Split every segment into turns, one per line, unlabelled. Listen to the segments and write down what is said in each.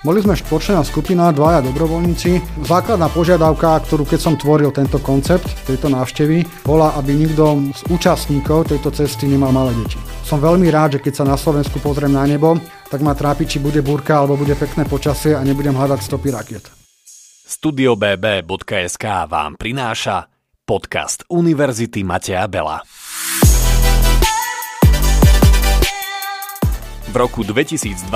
Boli sme štvorčlená skupina, dvaja dobrovoľníci. Základná požiadavka, ktorú keď som tvoril tento koncept, tejto návštevy, bola, aby nikto z účastníkov tejto cesty nemal malé deti. Som veľmi rád, že keď sa na Slovensku pozriem na nebo, tak ma trápi, či bude búrka alebo bude pekné počasie a nebudem hľadať stopy raket.
Studio BB.sk vám prináša podcast Univerzity Mateja Bela. V roku 2022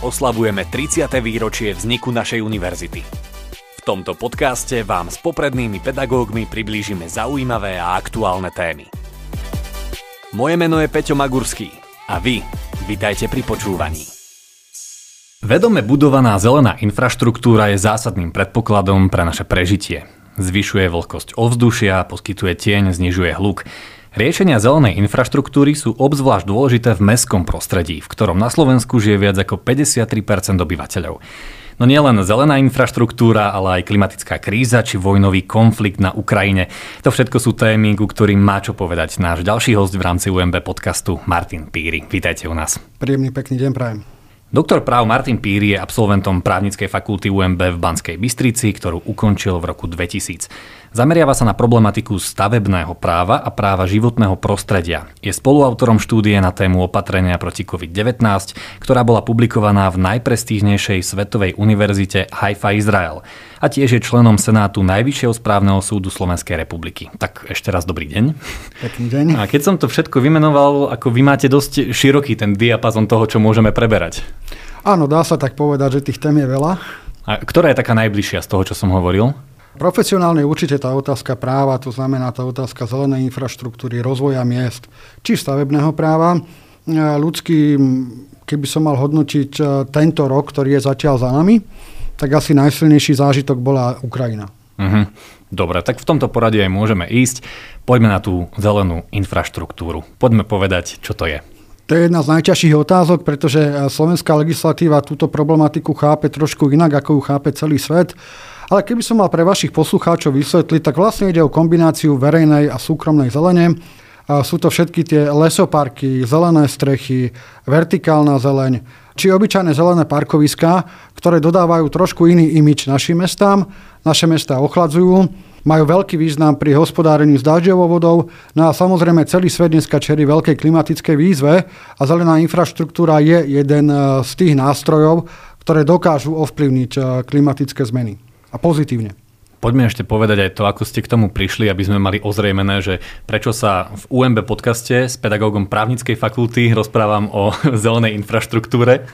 oslavujeme 30. výročie vzniku našej univerzity. V tomto podcaste vám s poprednými pedagógmi priblížime zaujímavé a aktuálne témy. Moje meno je Peťo Magurský a vy, vitajte pri počúvaní. Vedome budovaná zelená infraštruktúra je zásadným predpokladom pre naše prežitie. Zvyšuje vlhkosť ovzdušia, poskytuje tieň, znižuje hluk, Riešenia zelenej infraštruktúry sú obzvlášť dôležité v mestskom prostredí, v ktorom na Slovensku žije viac ako 53% obyvateľov. No nielen zelená infraštruktúra, ale aj klimatická kríza či vojnový konflikt na Ukrajine. To všetko sú témy, ku ktorým má čo povedať náš ďalší host v rámci UMB podcastu Martin Píry. Vítajte u nás.
Príjemný pekný deň prajem.
Doktor práv Martin Píry je absolventom právnickej fakulty UMB v Banskej Bystrici, ktorú ukončil v roku 2000. Zameriava sa na problematiku stavebného práva a práva životného prostredia. Je spoluautorom štúdie na tému opatrenia proti COVID-19, ktorá bola publikovaná v najprestížnejšej svetovej univerzite Haifa Izrael a tiež je členom Senátu Najvyššieho správneho súdu Slovenskej republiky. Tak ešte raz dobrý deň.
Pekný deň.
A keď som to všetko vymenoval, ako vy máte dosť široký ten diapazon toho, čo môžeme preberať.
Áno, dá sa tak povedať, že tých tém je veľa.
A ktorá je taká najbližšia z toho, čo som hovoril?
Profesionálne určite tá otázka práva, to znamená tá otázka zelenej infraštruktúry, rozvoja miest, či stavebného práva. Ľudský, keby som mal hodnotiť e, tento rok, ktorý je zatiaľ za nami, tak asi najsilnejší zážitok bola Ukrajina.
Mhm. Dobre, tak v tomto poradí aj môžeme ísť. Poďme na tú zelenú infraštruktúru. Poďme povedať, čo to je.
To je jedna z najťažších otázok, pretože e, slovenská legislatíva túto problematiku chápe trošku inak, ako ju chápe celý svet. Ale keby som mal pre vašich poslucháčov vysvetliť, tak vlastne ide o kombináciu verejnej a súkromnej zelene. Sú to všetky tie lesoparky, zelené strechy, vertikálna zeleň, či obyčajné zelené parkoviská, ktoré dodávajú trošku iný imič našim mestám. Naše mesta ochladzujú, majú veľký význam pri hospodárení s dažďovou vodou, no a samozrejme celý svet dneska čerí veľkej klimatickej výzve a zelená infraštruktúra je jeden e, z tých nástrojov, ktoré dokážu ovplyvniť e, klimatické zmeny a pozitívne.
Poďme ešte povedať aj to, ako ste k tomu prišli, aby sme mali ozrejmené, že prečo sa v UMB podcaste s pedagógom právnickej fakulty rozprávam o zelenej infraštruktúre.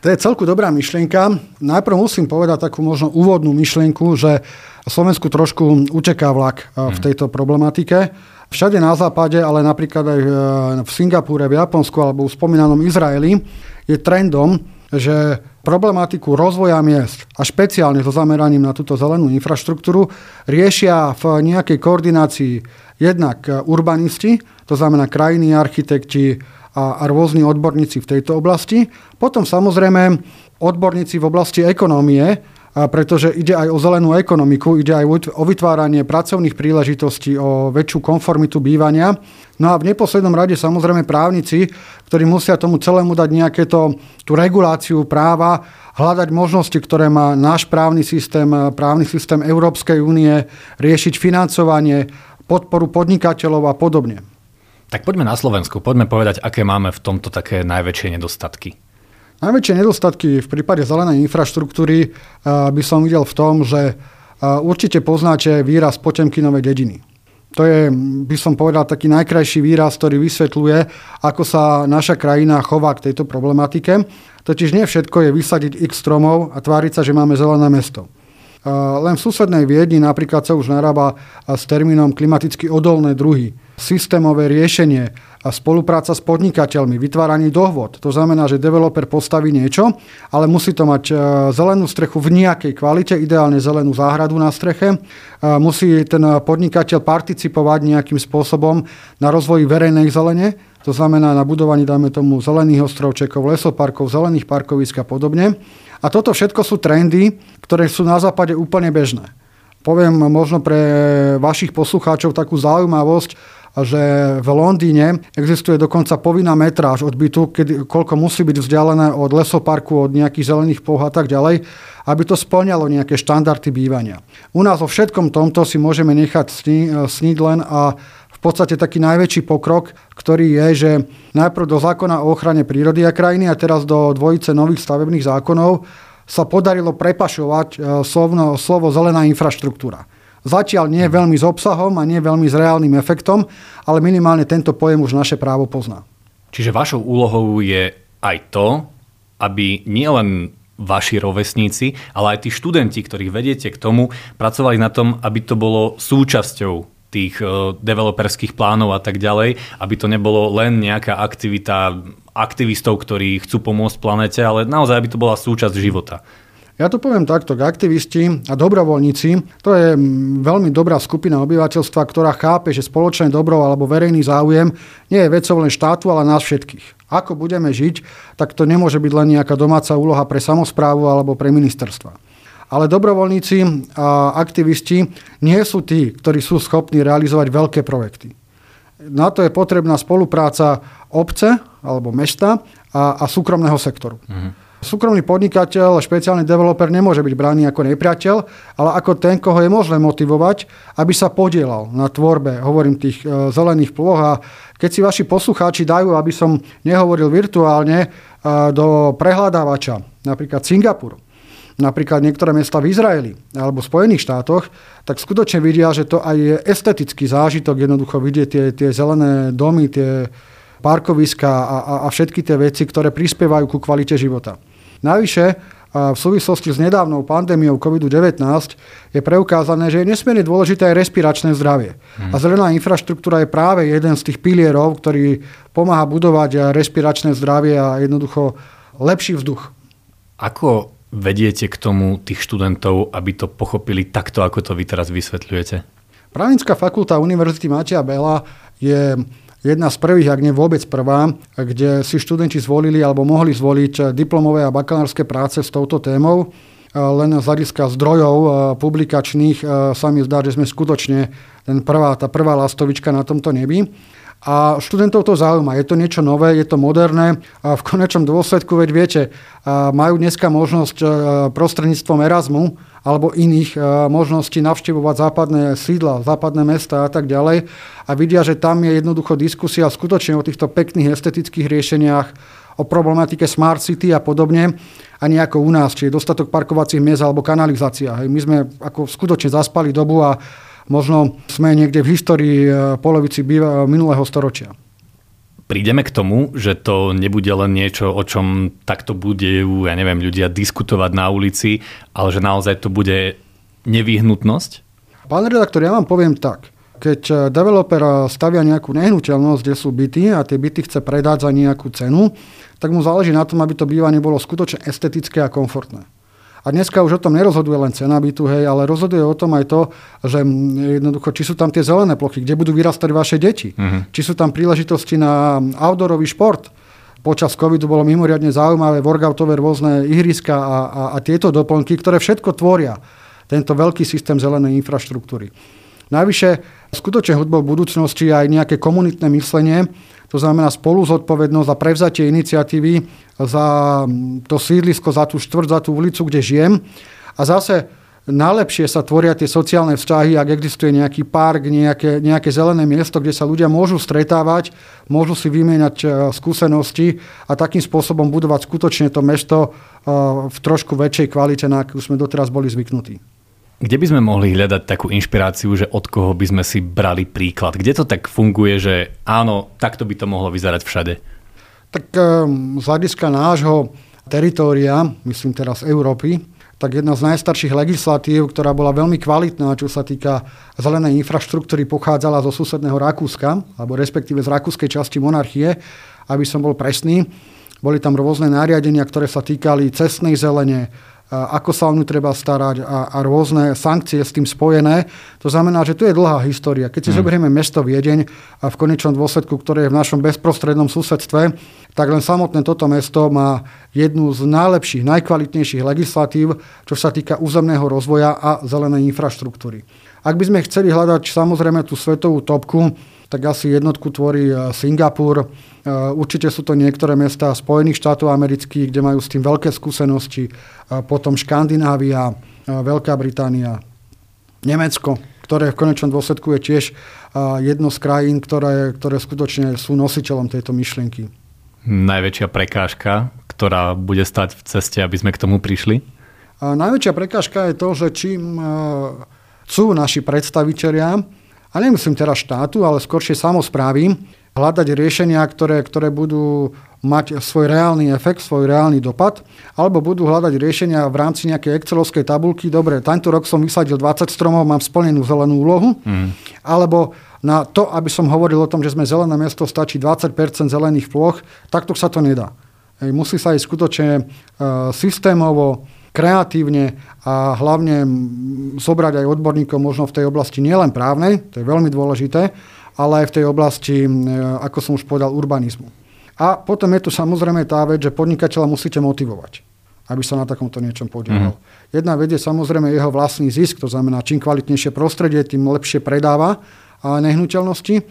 To je celku dobrá myšlienka. Najprv musím povedať takú možno úvodnú myšlienku, že Slovensku trošku uteká vlak eh, v mhm. tejto problematike. Všade na západe, ale napríklad aj eh, v Singapúre, v Japonsku alebo v spomínanom Izraeli je trendom, že problematiku rozvoja miest a špeciálne so zameraním na túto zelenú infraštruktúru riešia v nejakej koordinácii jednak urbanisti, to znamená krajiny, architekti a, a rôzni odborníci v tejto oblasti. Potom samozrejme odborníci v oblasti ekonómie, pretože ide aj o zelenú ekonomiku, ide aj o vytváranie pracovných príležitostí, o väčšiu konformitu bývania. No a v neposlednom rade samozrejme právnici, ktorí musia tomu celému dať nejaké to, tú reguláciu práva, hľadať možnosti, ktoré má náš právny systém, právny systém Európskej únie, riešiť financovanie, podporu podnikateľov a podobne.
Tak poďme na Slovensku, poďme povedať, aké máme v tomto také najväčšie nedostatky.
Najväčšie nedostatky v prípade zelenej infraštruktúry eh, by som videl v tom, že eh, určite poznáte výraz Potemkinovej dediny. To je, by som povedal, taký najkrajší výraz, ktorý vysvetľuje, ako sa naša krajina chová k tejto problematike. Totiž nie všetko je vysadiť x stromov a tváriť sa, že máme zelené mesto. Eh, len v susednej Viedni napríklad sa už narába s termínom klimaticky odolné druhy. Systémové riešenie, a spolupráca s podnikateľmi, vytváranie dohôd. To znamená, že developer postaví niečo, ale musí to mať e, zelenú strechu v nejakej kvalite, ideálne zelenú záhradu na streche. E, musí ten podnikateľ participovať nejakým spôsobom na rozvoji verejnej zelene, to znamená na budovaní, dajme tomu, zelených ostrovčekov, lesoparkov, zelených parkovisk a podobne. A toto všetko sú trendy, ktoré sú na západe úplne bežné. Poviem možno pre vašich poslucháčov takú zaujímavosť. Že v Londýne existuje dokonca povinná metráž od bytu, kedy, koľko musí byť vzdialené od lesoparku, od nejakých zelených ploch a tak ďalej, aby to splňalo nejaké štandardy bývania. U nás vo všetkom tomto si môžeme nechať sni, sniť len a v podstate taký najväčší pokrok, ktorý je, že najprv do zákona o ochrane prírody a krajiny a teraz do dvojice nových stavebných zákonov sa podarilo prepašovať e, slovo, slovo zelená infraštruktúra. Zatiaľ nie veľmi s obsahom a nie veľmi s reálnym efektom, ale minimálne tento pojem už naše právo pozná.
Čiže vašou úlohou je aj to, aby nielen vaši rovesníci, ale aj tí študenti, ktorých vediete k tomu, pracovali na tom, aby to bolo súčasťou tých e, developerských plánov a tak ďalej, aby to nebolo len nejaká aktivita aktivistov, ktorí chcú pomôcť planete, ale naozaj, aby to bola súčasť života.
Ja to poviem takto, aktivisti a dobrovoľníci, to je veľmi dobrá skupina obyvateľstva, ktorá chápe, že spoločné dobro alebo verejný záujem nie je vecou len štátu, ale nás všetkých. Ako budeme žiť, tak to nemôže byť len nejaká domáca úloha pre samozprávu alebo pre ministerstva. Ale dobrovoľníci a aktivisti nie sú tí, ktorí sú schopní realizovať veľké projekty. Na to je potrebná spolupráca obce alebo mesta a, a súkromného sektoru. Uh-huh. Súkromný podnikateľ, špeciálny developer nemôže byť braný ako nepriateľ, ale ako ten, koho je možné motivovať, aby sa podielal na tvorbe, hovorím, tých e, zelených ploch. A keď si vaši poslucháči dajú, aby som nehovoril virtuálne, e, do prehľadávača, napríklad Singapur, napríklad niektoré mesta v Izraeli alebo v Spojených štátoch, tak skutočne vidia, že to aj je estetický zážitok, jednoducho vidieť tie, tie zelené domy, tie parkoviska a, a, a všetky tie veci, ktoré prispievajú ku kvalite života. Navyše, v súvislosti s nedávnou pandémiou COVID-19 je preukázané, že je nesmierne dôležité aj respiračné zdravie. Hmm. A zelená infraštruktúra je práve jeden z tých pilierov, ktorý pomáha budovať respiračné zdravie a jednoducho lepší vzduch.
Ako vediete k tomu tých študentov, aby to pochopili takto, ako to vy teraz vysvetľujete?
Právnická fakulta Univerzity Matia Bela je jedna z prvých, ak nie vôbec prvá, kde si študenti zvolili alebo mohli zvoliť diplomové a bakalárske práce s touto témou. Len z hľadiska zdrojov publikačných sa mi zdá, že sme skutočne ten prvá, tá prvá lastovička na tomto nebi. A študentov to zaujíma. Je to niečo nové, je to moderné a v konečnom dôsledku, veď viete, majú dneska možnosť prostredníctvom Erasmu alebo iných možností navštevovať západné sídla, západné mesta a tak ďalej a vidia, že tam je jednoducho diskusia skutočne o týchto pekných estetických riešeniach, o problematike Smart City a podobne, a nie ako u nás, či je dostatok parkovacích miest alebo kanalizácia. My sme ako skutočne zaspali dobu a možno sme niekde v histórii e, polovici minulého storočia
prídeme k tomu, že to nebude len niečo, o čom takto bude, ja neviem, ľudia diskutovať na ulici, ale že naozaj to bude nevyhnutnosť?
Pán redaktor, ja vám poviem tak. Keď eh, developer eh, stavia nejakú nehnuteľnosť, kde sú byty a tie byty chce predať za nejakú cenu, tak mu záleží na tom, aby to bývanie bolo skutočne estetické a komfortné. A dneska už o tom nerozhoduje len cena bytu, hej, ale rozhoduje o tom aj to, že jednoducho, či sú tam tie zelené plochy, kde budú vyrastať vaše deti, uh-huh. či sú tam príležitosti na outdoorový šport. Počas covidu bolo mimoriadne zaujímavé workoutové rôzne ihriska a, a, a tieto doplnky, ktoré všetko tvoria tento veľký systém zelenej infraštruktúry. Najvyššie skutočne hudbou budúcnosti aj nejaké komunitné myslenie, to znamená spolu zodpovednosť a prevzatie iniciatívy za to sídlisko, za tú štvrt, za tú ulicu, kde žijem. A zase najlepšie sa tvoria tie sociálne vzťahy, ak existuje nejaký park, nejaké, nejaké zelené miesto, kde sa ľudia môžu stretávať, môžu si vymieňať e, skúsenosti a takým spôsobom budovať skutočne to mesto e, v trošku väčšej kvalite, na akú sme doteraz boli zvyknutí.
Kde by sme mohli hľadať takú inšpiráciu, že od koho by sme si brali príklad? Kde to tak funguje, že áno, takto by to mohlo vyzerať všade?
Tak ehm, z hľadiska nášho teritória, myslím teraz Európy, tak jedna z najstarších legislatív, ktorá bola veľmi kvalitná, čo sa týka zelenej infraštruktúry, pochádzala zo susedného Rakúska, alebo respektíve z rakúskej časti monarchie, aby som bol presný. Boli tam rôzne nariadenia, ktoré sa týkali cestnej zelene, ako sa o ňu treba starať a, a rôzne sankcie s tým spojené. To znamená, že tu je dlhá história. Keď si mm. zoberieme mesto Viedeň a v konečnom dôsledku, ktoré je v našom bezprostrednom susedstve, tak len samotné toto mesto má jednu z najlepších, najkvalitnejších legislatív, čo sa týka územného rozvoja a zelenej infraštruktúry. Ak by sme chceli hľadať samozrejme tú svetovú topku, tak asi jednotku tvorí Singapur. Určite sú to niektoré mesta Spojených štátov amerických, kde majú s tým veľké skúsenosti. Potom Škandinávia, Veľká Británia, Nemecko, ktoré v konečnom dôsledku je tiež jedno z krajín, ktoré, ktoré skutočne sú nositeľom tejto myšlienky.
Najväčšia prekážka, ktorá bude stať v ceste, aby sme k tomu prišli?
A najväčšia prekážka je to, že čím sú naši predstavitelia, a nemyslím teraz štátu, ale skôršie samozprávy, hľadať riešenia, ktoré, ktoré budú mať svoj reálny efekt, svoj reálny dopad, alebo budú hľadať riešenia v rámci nejakej excelovskej tabulky. Dobre, tento rok som vysadil 20 stromov, mám splnenú zelenú úlohu, mm. alebo na to, aby som hovoril o tom, že sme zelené mesto, stačí 20% zelených ploch, takto sa to nedá. Musí sa aj skutočne e, systémovo, kreatívne a hlavne zobrať aj odborníkov možno v tej oblasti nielen právnej, to je veľmi dôležité, ale aj v tej oblasti, ako som už povedal, urbanizmu. A potom je tu samozrejme tá vec, že podnikateľa musíte motivovať aby sa na takomto niečom podielal. Mm. Jedna vec je samozrejme jeho vlastný zisk, to znamená, čím kvalitnejšie prostredie, tým lepšie predáva nehnuteľnosti.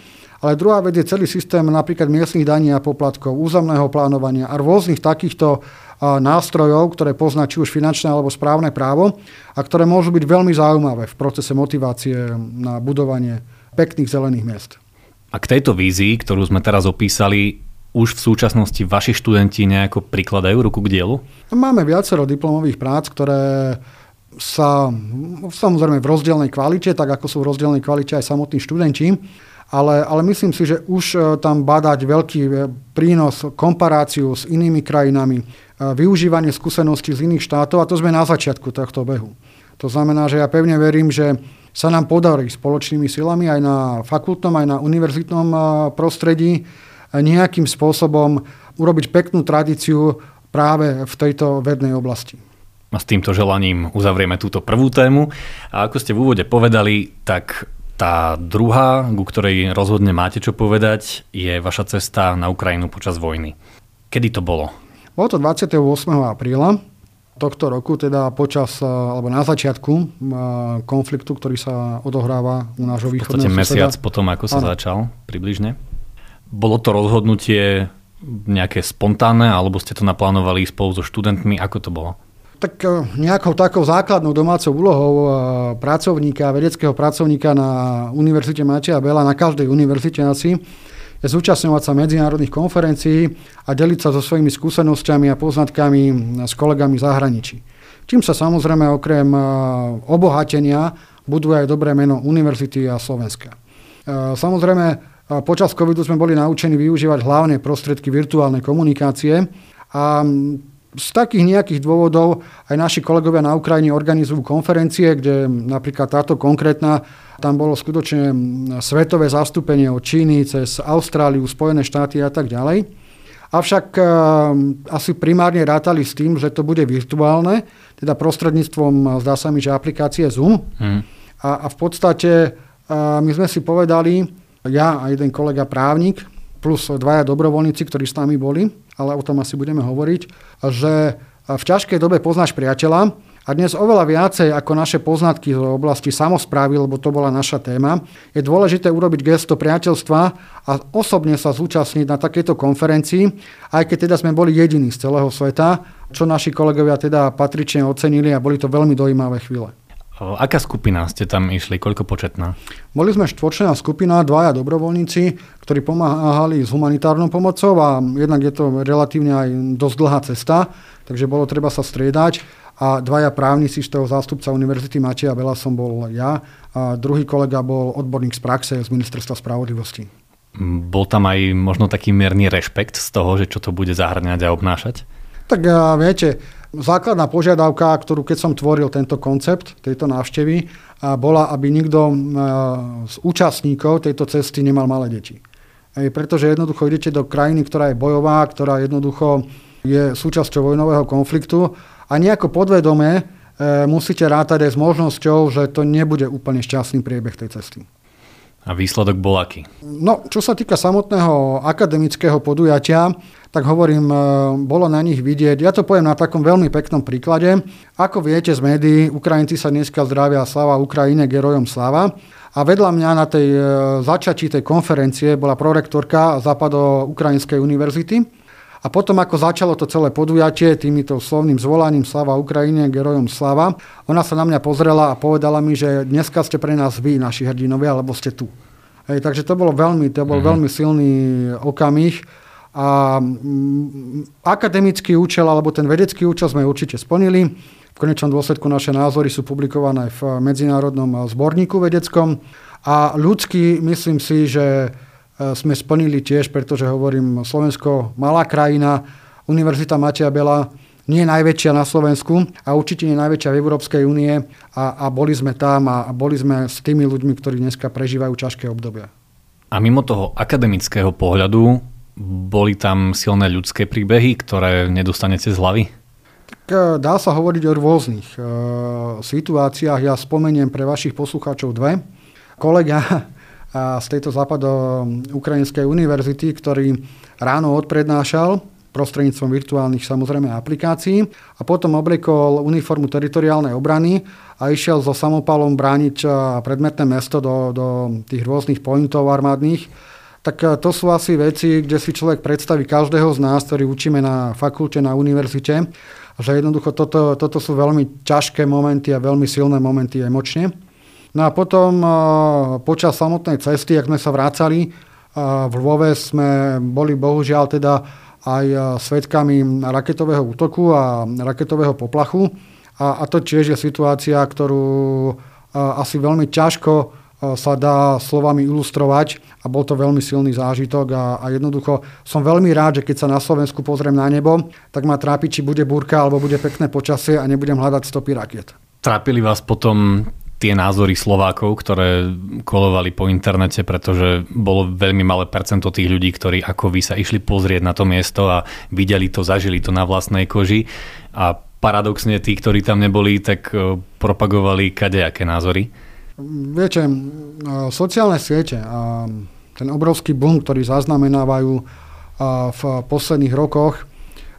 Ale druhá vec je celý systém napríklad miestnych daní a poplatkov, územného plánovania a rôznych takýchto nástrojov, ktoré pozná či už finančné alebo správne právo a ktoré môžu byť veľmi zaujímavé v procese motivácie na budovanie pekných zelených miest.
A k tejto vízii, ktorú sme teraz opísali, už v súčasnosti vaši študenti nejako prikladajú ruku k dielu?
Máme viacero diplomových prác, ktoré sa samozrejme v rozdielnej kvalite, tak ako sú v rozdielnej kvalite aj samotní študenti, ale, ale myslím si, že už e, tam badať veľký e, prínos, komparáciu s inými krajinami, využívanie skúseností z iných štátov a to sme na začiatku tohto behu. To znamená, že ja pevne verím, že sa nám podarí spoločnými silami aj na fakultnom, aj na univerzitnom prostredí nejakým spôsobom urobiť peknú tradíciu práve v tejto vednej oblasti.
A s týmto želaním uzavrieme túto prvú tému. A ako ste v úvode povedali, tak tá druhá, ku ktorej rozhodne máte čo povedať, je vaša cesta na Ukrajinu počas vojny. Kedy to bolo?
Bolo to 28. apríla tohto roku, teda počas, alebo na začiatku konfliktu, ktorý sa odohráva u nášho východného
V mesiac potom, ako sa ano. začal približne. Bolo to rozhodnutie nejaké spontánne, alebo ste to naplánovali spolu so študentmi? Ako to bolo?
tak e, nejakou takou základnou domácou úlohou pracovníka, vedeckého pracovníka na Univerzite Mateja Bela, na každej univerzite asi, zúčastňovať sa medzinárodných konferencií a deliť sa so svojimi skúsenosťami a poznatkami s kolegami v zahraničí. Čím sa samozrejme okrem e, obohatenia buduje aj dobré meno univerzity a Slovenska. Samozrejme, počas covidu sme boli naučení využívať hlavne prostriedky virtuálnej komunikácie a z takých nejakých dôvodov aj naši kolegovia na Ukrajine organizujú konferencie, kde napríklad táto konkrétna, tam bolo skutočne svetové zastúpenie od Číny cez Austráliu, Spojené štáty a tak ďalej. Avšak uh, asi primárne rátali s tým, že to bude virtuálne, teda prostredníctvom, zdá sa mi, že aplikácie Zoom. Hmm. A, a v podstate uh, my sme si povedali, ja a jeden kolega právnik, plus dvaja dobrovoľníci, ktorí s nami boli, ale o tom asi budeme hovoriť, že v ťažkej dobe poznáš priateľa a dnes oveľa viacej ako naše poznatky z oblasti samozprávy, lebo to bola naša téma, je dôležité urobiť gesto priateľstva a osobne sa zúčastniť na takejto konferencii, aj keď teda sme boli jediní z celého sveta, čo naši kolegovia teda patrične ocenili a boli to veľmi dojímavé chvíle.
Aká skupina ste tam išli? Koľko početná?
Boli sme štvorčlená skupina, dvaja dobrovoľníci, ktorí pomáhali s humanitárnou pomocou a jednak je to relatívne aj dosť dlhá cesta, takže bolo treba sa striedať a dvaja právnici z toho zástupca Univerzity Mateja Bela som bol ja a druhý kolega bol odborník z praxe z Ministerstva spravodlivosti.
Bol tam aj možno taký mierny rešpekt z toho, že čo to bude zahrňať a obnášať?
Tak viete, základná požiadavka, ktorú keď som tvoril tento koncept tejto návštevy, bola, aby nikto z účastníkov tejto cesty nemal malé deti. Pretože jednoducho idete do krajiny, ktorá je bojová, ktorá jednoducho je súčasťou vojnového konfliktu a nejako podvedome e, musíte rátať aj s možnosťou, že to nebude úplne šťastný priebeh tej cesty.
A výsledok bol aký?
No, čo sa týka samotného akademického podujatia, tak hovorím, e, bolo na nich vidieť, ja to poviem na takom veľmi peknom príklade. Ako viete z médií, Ukrajinci sa dneska zdravia slava Ukrajine, gerojom slava. A vedľa mňa na tej e, začatí tej konferencie bola prorektorka Západo-Ukrajinskej univerzity. A potom, ako začalo to celé podujatie týmito slovným zvolaním Slava Ukrajine, gerojom Slava, ona sa na mňa pozrela a povedala mi, že dneska ste pre nás vy, naši hrdinovia, alebo ste tu. Hej, takže to bolo veľmi, to bol mm-hmm. veľmi silný okamih a mm, akademický účel alebo ten vedecký účel sme určite splnili. V konečnom dôsledku naše názory sú publikované v medzinárodnom zborníku vedeckom a ľudský myslím si, že e, sme splnili tiež, pretože hovorím, Slovensko malá krajina, Univerzita Mateja Bela nie je najväčšia na Slovensku a určite nie najväčšia v Európskej únie a, a boli sme tam a, a boli sme s tými ľuďmi, ktorí dneska prežívajú ťažké obdobia.
A mimo toho akademického pohľadu, boli tam silné ľudské príbehy, ktoré nedostanete z hlavy?
Tak e, dá sa hovoriť o rôznych e, situáciách. Ja spomeniem pre vašich poslucháčov dve. Kolega e, z tejto západo-ukrajinskej univerzity, ktorý ráno odprednášal prostredníctvom virtuálnych samozrejme aplikácií a potom obliekol uniformu teritoriálnej obrany a išiel so samopalom brániť predmetné mesto do, do tých rôznych pointov armádnych tak e, to sú asi veci, kde si človek predstaví každého z nás, ktorý učíme na fakulte, na univerzite, že jednoducho toto, toto sú veľmi ťažké momenty a veľmi silné momenty emočne. No a potom e, počas samotnej cesty, ak sme sa vrácali, e, v Lvove sme boli bohužiaľ teda aj svetkami raketového útoku a raketového poplachu. A, a to tiež je situácia, ktorú asi veľmi ťažko sa dá slovami ilustrovať a bol to veľmi silný zážitok a, a jednoducho som veľmi rád, že keď sa na Slovensku pozriem na nebo, tak ma trápi, či bude búrka alebo bude pekné počasie a nebudem hľadať stopy raket.
Trápili vás potom tie názory Slovákov, ktoré kolovali po internete, pretože bolo veľmi malé percento tých ľudí, ktorí ako vy sa išli pozrieť na to miesto a videli to, zažili to na vlastnej koži. A paradoxne tí, ktorí tam neboli, tak eh, propagovali kadejaké názory.
Viete, sociálne siete a ten obrovský boom, ktorý zaznamenávajú v posledných rokoch,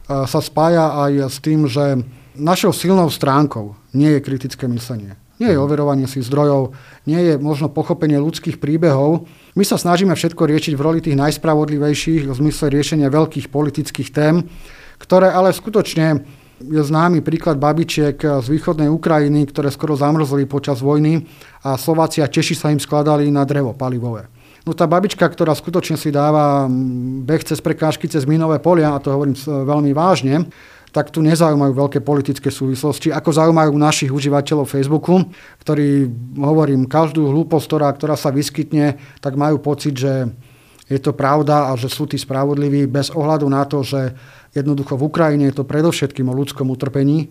sa spája aj s tým, že našou silnou stránkou nie je kritické myslenie. Nie je overovanie si zdrojov, nie je možno pochopenie ľudských príbehov. My sa snažíme všetko riešiť v roli tých najspravodlivejších v zmysle riešenia veľkých politických tém, ktoré ale skutočne je známy príklad babičiek z východnej Ukrajiny, ktoré skoro zamrzli počas vojny a Slováci a Češi sa im skladali na drevo palivové. No tá babička, ktorá skutočne si dáva beh cez prekážky, cez minové polia, a to hovorím veľmi vážne, tak tu nezaujímajú veľké politické súvislosti, ako zaujímajú našich užívateľov Facebooku, ktorí, hovorím, každú hlúposť, ktorá, ktorá sa vyskytne, tak majú pocit, že je to pravda a že sú tí spravodliví bez ohľadu na to, že Jednoducho v Ukrajine je to predovšetkým o ľudskom utrpení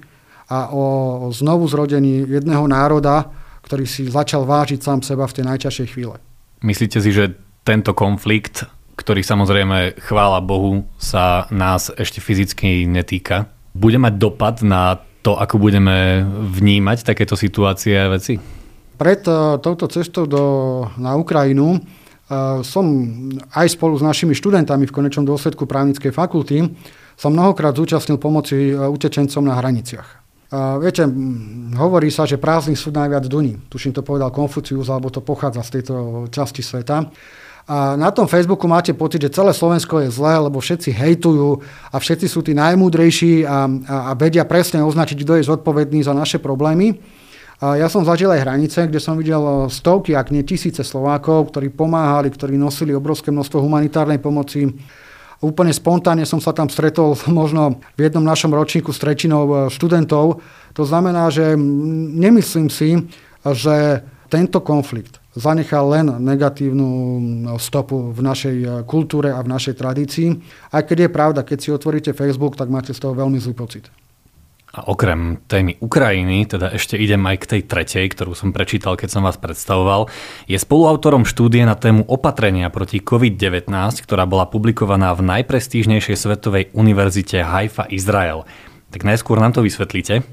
a o znovu zrodení jedného národa, ktorý si začal vážiť sám seba v tej najťažšej chvíle.
Myslíte si, že tento konflikt, ktorý samozrejme, chvála Bohu, sa nás ešte fyzicky netýka, bude mať dopad na to, ako budeme vnímať takéto situácie a veci?
Pred uh, touto cestou do, na Ukrajinu uh, som aj spolu s našimi študentami v konečnom dôsledku právnickej fakulty sa mnohokrát zúčastnil pomoci e, utečencom na hraniciach. A viete, hovorí sa, že prázdny súd najviac duní. Tuším to povedal Konfucius, alebo to pochádza z tejto časti sveta. A na tom Facebooku máte pocit, že celé Slovensko je zlé, lebo všetci hejtujú a všetci sú tí najmúdrejší a, a, a vedia presne označiť, kto je zodpovedný za naše problémy. A ja som zažil aj hranice, kde som videl stovky, ak nie tisíce Slovákov, ktorí pomáhali, ktorí nosili obrovské množstvo humanitárnej pomoci, Úplne spontánne som sa tam stretol možno v jednom našom ročníku s trečinou e, študentov. To znamená, že nemyslím si, že tento konflikt zanechal len negatívnu stopu v našej e, kultúre a v našej tradícii. Aj keď je pravda, keď si otvoríte Facebook, tak máte z toho veľmi zlý pocit.
A okrem témy Ukrajiny, teda ešte idem aj k tej tretej, ktorú som prečítal, keď som vás predstavoval, je spoluautorom štúdie na tému opatrenia proti COVID-19, ktorá bola publikovaná v najprestížnejšej svetovej univerzite Haifa, Izrael. Tak najskôr nám to vysvetlíte.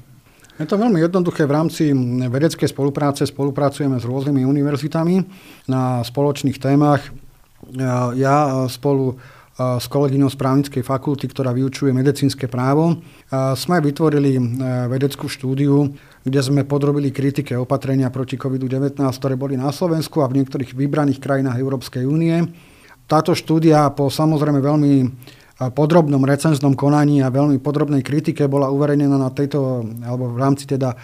Je to veľmi jednoduché. V rámci vedeckej spolupráce spolupracujeme s rôznymi univerzitami na spoločných témach. Ja spolu s kolegyňou z právnickej fakulty, ktorá vyučuje medicínske právo. Sme vytvorili vedeckú štúdiu, kde sme podrobili kritike opatrenia proti COVID-19, ktoré boli na Slovensku a v niektorých vybraných krajinách Európskej únie. Táto štúdia po samozrejme veľmi podrobnom recenznom konaní a veľmi podrobnej kritike bola uverejnená na tejto, alebo v rámci teda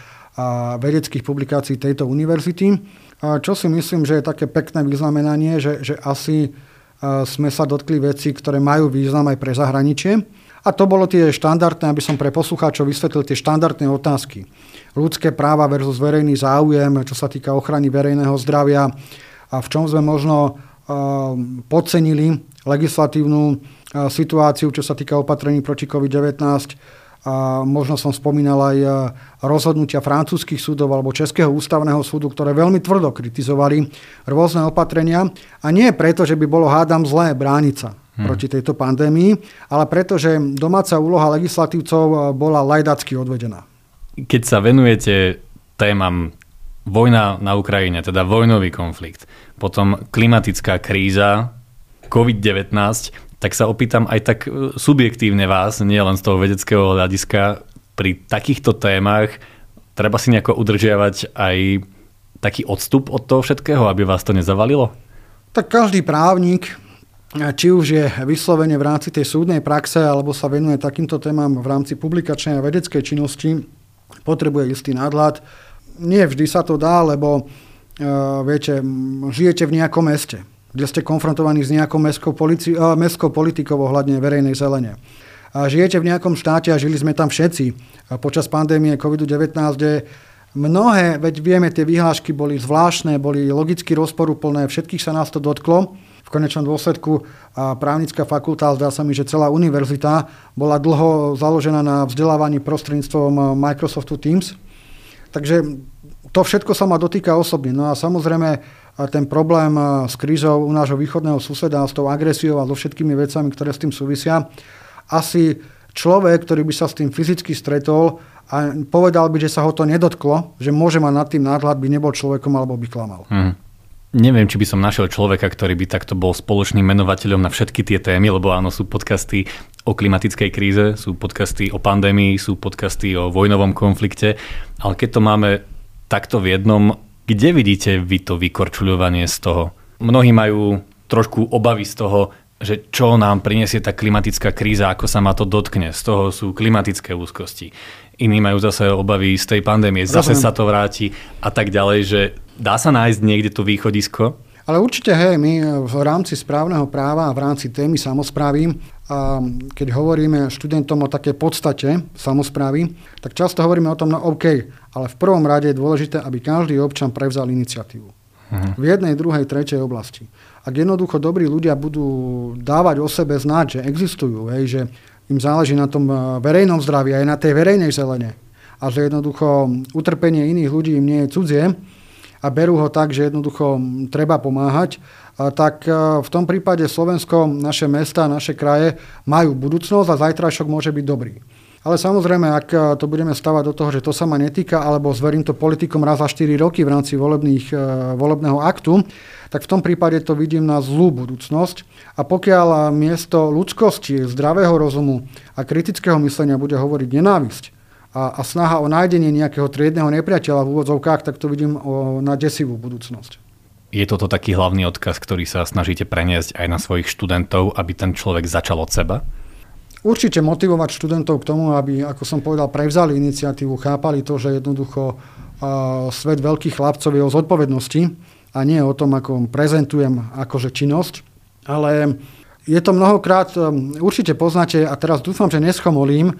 vedeckých publikácií tejto univerzity. Čo si myslím, že je také pekné vyznamenanie, že, že asi sme sa dotkli veci, ktoré majú význam aj pre zahraničie. A to bolo tie štandardné, aby som pre poslucháčov vysvetlil tie štandardné otázky. Ľudské práva versus verejný záujem, čo sa týka ochrany verejného zdravia a v čom sme možno podcenili legislatívnu situáciu, čo sa týka opatrení proti COVID-19 a možno som spomínal aj e, rozhodnutia francúzskych súdov alebo Českého ústavného súdu, ktoré veľmi tvrdo kritizovali rôzne opatrenia. A nie preto, že by bolo hádam zlé brániť sa hmm. proti tejto pandémii, ale preto, že domáca úloha legislatívcov e, bola lajdacky odvedená.
Keď sa venujete témam vojna na Ukrajine, teda vojnový konflikt, potom klimatická kríza, COVID-19, tak sa opýtam aj tak e, subjektívne vás, nie len z toho vedeckého hľadiska, pri takýchto témach treba si nejako udržiavať aj taký odstup od toho všetkého, aby vás to nezavalilo?
Tak každý právnik, či už je vyslovene v rámci tej súdnej praxe, alebo sa venuje takýmto témam v rámci publikačnej a vedeckej činnosti, potrebuje istý nadhľad. Nie vždy sa to dá, lebo uh, viete, žijete v nejakom meste kde ste konfrontovaní s nejakou mestskou, polici- mestskou politikou ohľadne verejnej zelene. A žijete v nejakom štáte a žili sme tam všetci počas pandémie COVID-19, kde mnohé, veď vieme, tie vyhlášky boli zvláštne, boli logicky rozporúplné, všetkých sa nás to dotklo. V konečnom dôsledku a právnická fakulta, zdá sa mi, že celá univerzita bola dlho založená na vzdelávaní prostredníctvom Microsoftu Teams. Takže to všetko sa ma dotýka osobne. No a samozrejme ten problém s krízou u nášho východného suseda, s tou agresiou a so všetkými vecami, ktoré s tým súvisia, asi človek, ktorý by sa s tým fyzicky stretol a povedal by, že sa ho to nedotklo, že môže mať nad tým nadhľad, by nebol človekom alebo by klamal. Hmm.
Neviem, či by som našiel človeka, ktorý by takto bol spoločným menovateľom na všetky tie témy, lebo áno, sú podcasty o klimatickej kríze, sú podcasty o pandémii, sú podcasty o vojnovom konflikte, ale keď to máme takto v jednom, kde vidíte vy to vykorčuľovanie z toho? Mnohí majú trošku obavy z toho, že čo nám prinesie tá klimatická kríza, ako sa ma to dotkne. Z toho sú klimatické úzkosti. Iní majú zase obavy z tej pandémie, zase Rozumiem. sa to vráti a tak ďalej, že dá sa nájsť niekde to východisko?
Ale určite, hej, my v rámci správneho práva a v rámci témy samozprávy a keď hovoríme študentom o také podstate samozprávy, tak často hovoríme o tom, no OK, ale v prvom rade je dôležité, aby každý občan prevzal iniciatívu. Uh-huh. V jednej, druhej, tretej oblasti. Ak jednoducho dobrí ľudia budú dávať o sebe znať, že existujú, hej, že im záleží na tom eh, verejnom zdraví aj na tej verejnej zelene a že jednoducho utrpenie iných ľudí im nie je cudzie, a berú ho tak, že jednoducho treba pomáhať, tak e, v tom prípade Slovensko, naše mesta, naše kraje majú budúcnosť a zajtrajšok môže byť dobrý. Ale samozrejme, ak e, to budeme stavať do toho, že to sa ma netýka, alebo zverím to politikom raz za 4 roky v rámci volebných, e, volebného aktu, tak v tom prípade to vidím na zlú budúcnosť. A pokiaľ miesto ľudskosti, zdravého rozumu a kritického myslenia bude hovoriť nenávisť, a, a snaha o nájdenie nejakého triedneho nepriateľa v úvodzovkách, tak to vidím o, na desivú budúcnosť.
Je toto taký hlavný odkaz, ktorý sa snažíte preniesť aj na svojich študentov, aby ten človek začal od seba?
Určite motivovať študentov k tomu, aby, ako som povedal, prevzali iniciatívu, chápali to, že jednoducho svet veľkých chlapcov je o zodpovednosti a nie o tom, ako prezentujem akože činnosť. Ale je to mnohokrát, um, určite poznáte, a teraz dúfam, že neschomolím,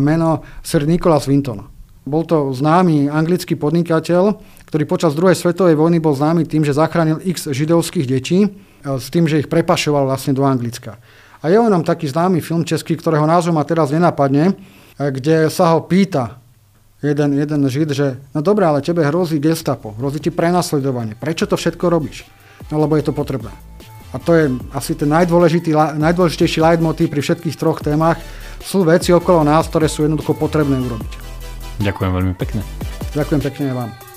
meno Sir Nicholas Winton. Bol to známy anglický podnikateľ, ktorý počas druhej svetovej vojny bol známy tým, že zachránil x židovských detí s tým, že ich prepašoval vlastne do Anglicka. A je o nám taký známy film český, ktorého názov ma teraz nenapadne, kde sa ho pýta jeden, jeden žid, že no dobré, ale tebe hrozí gestapo, hrozí ti prenasledovanie. Prečo to všetko robíš? No lebo je to potrebné. A to je asi ten najdôležitejší leitmotiv pri všetkých troch témach, sú veci okolo nás, ktoré sú jednoducho potrebné urobiť.
Ďakujem veľmi pekne.
Ďakujem pekne vám.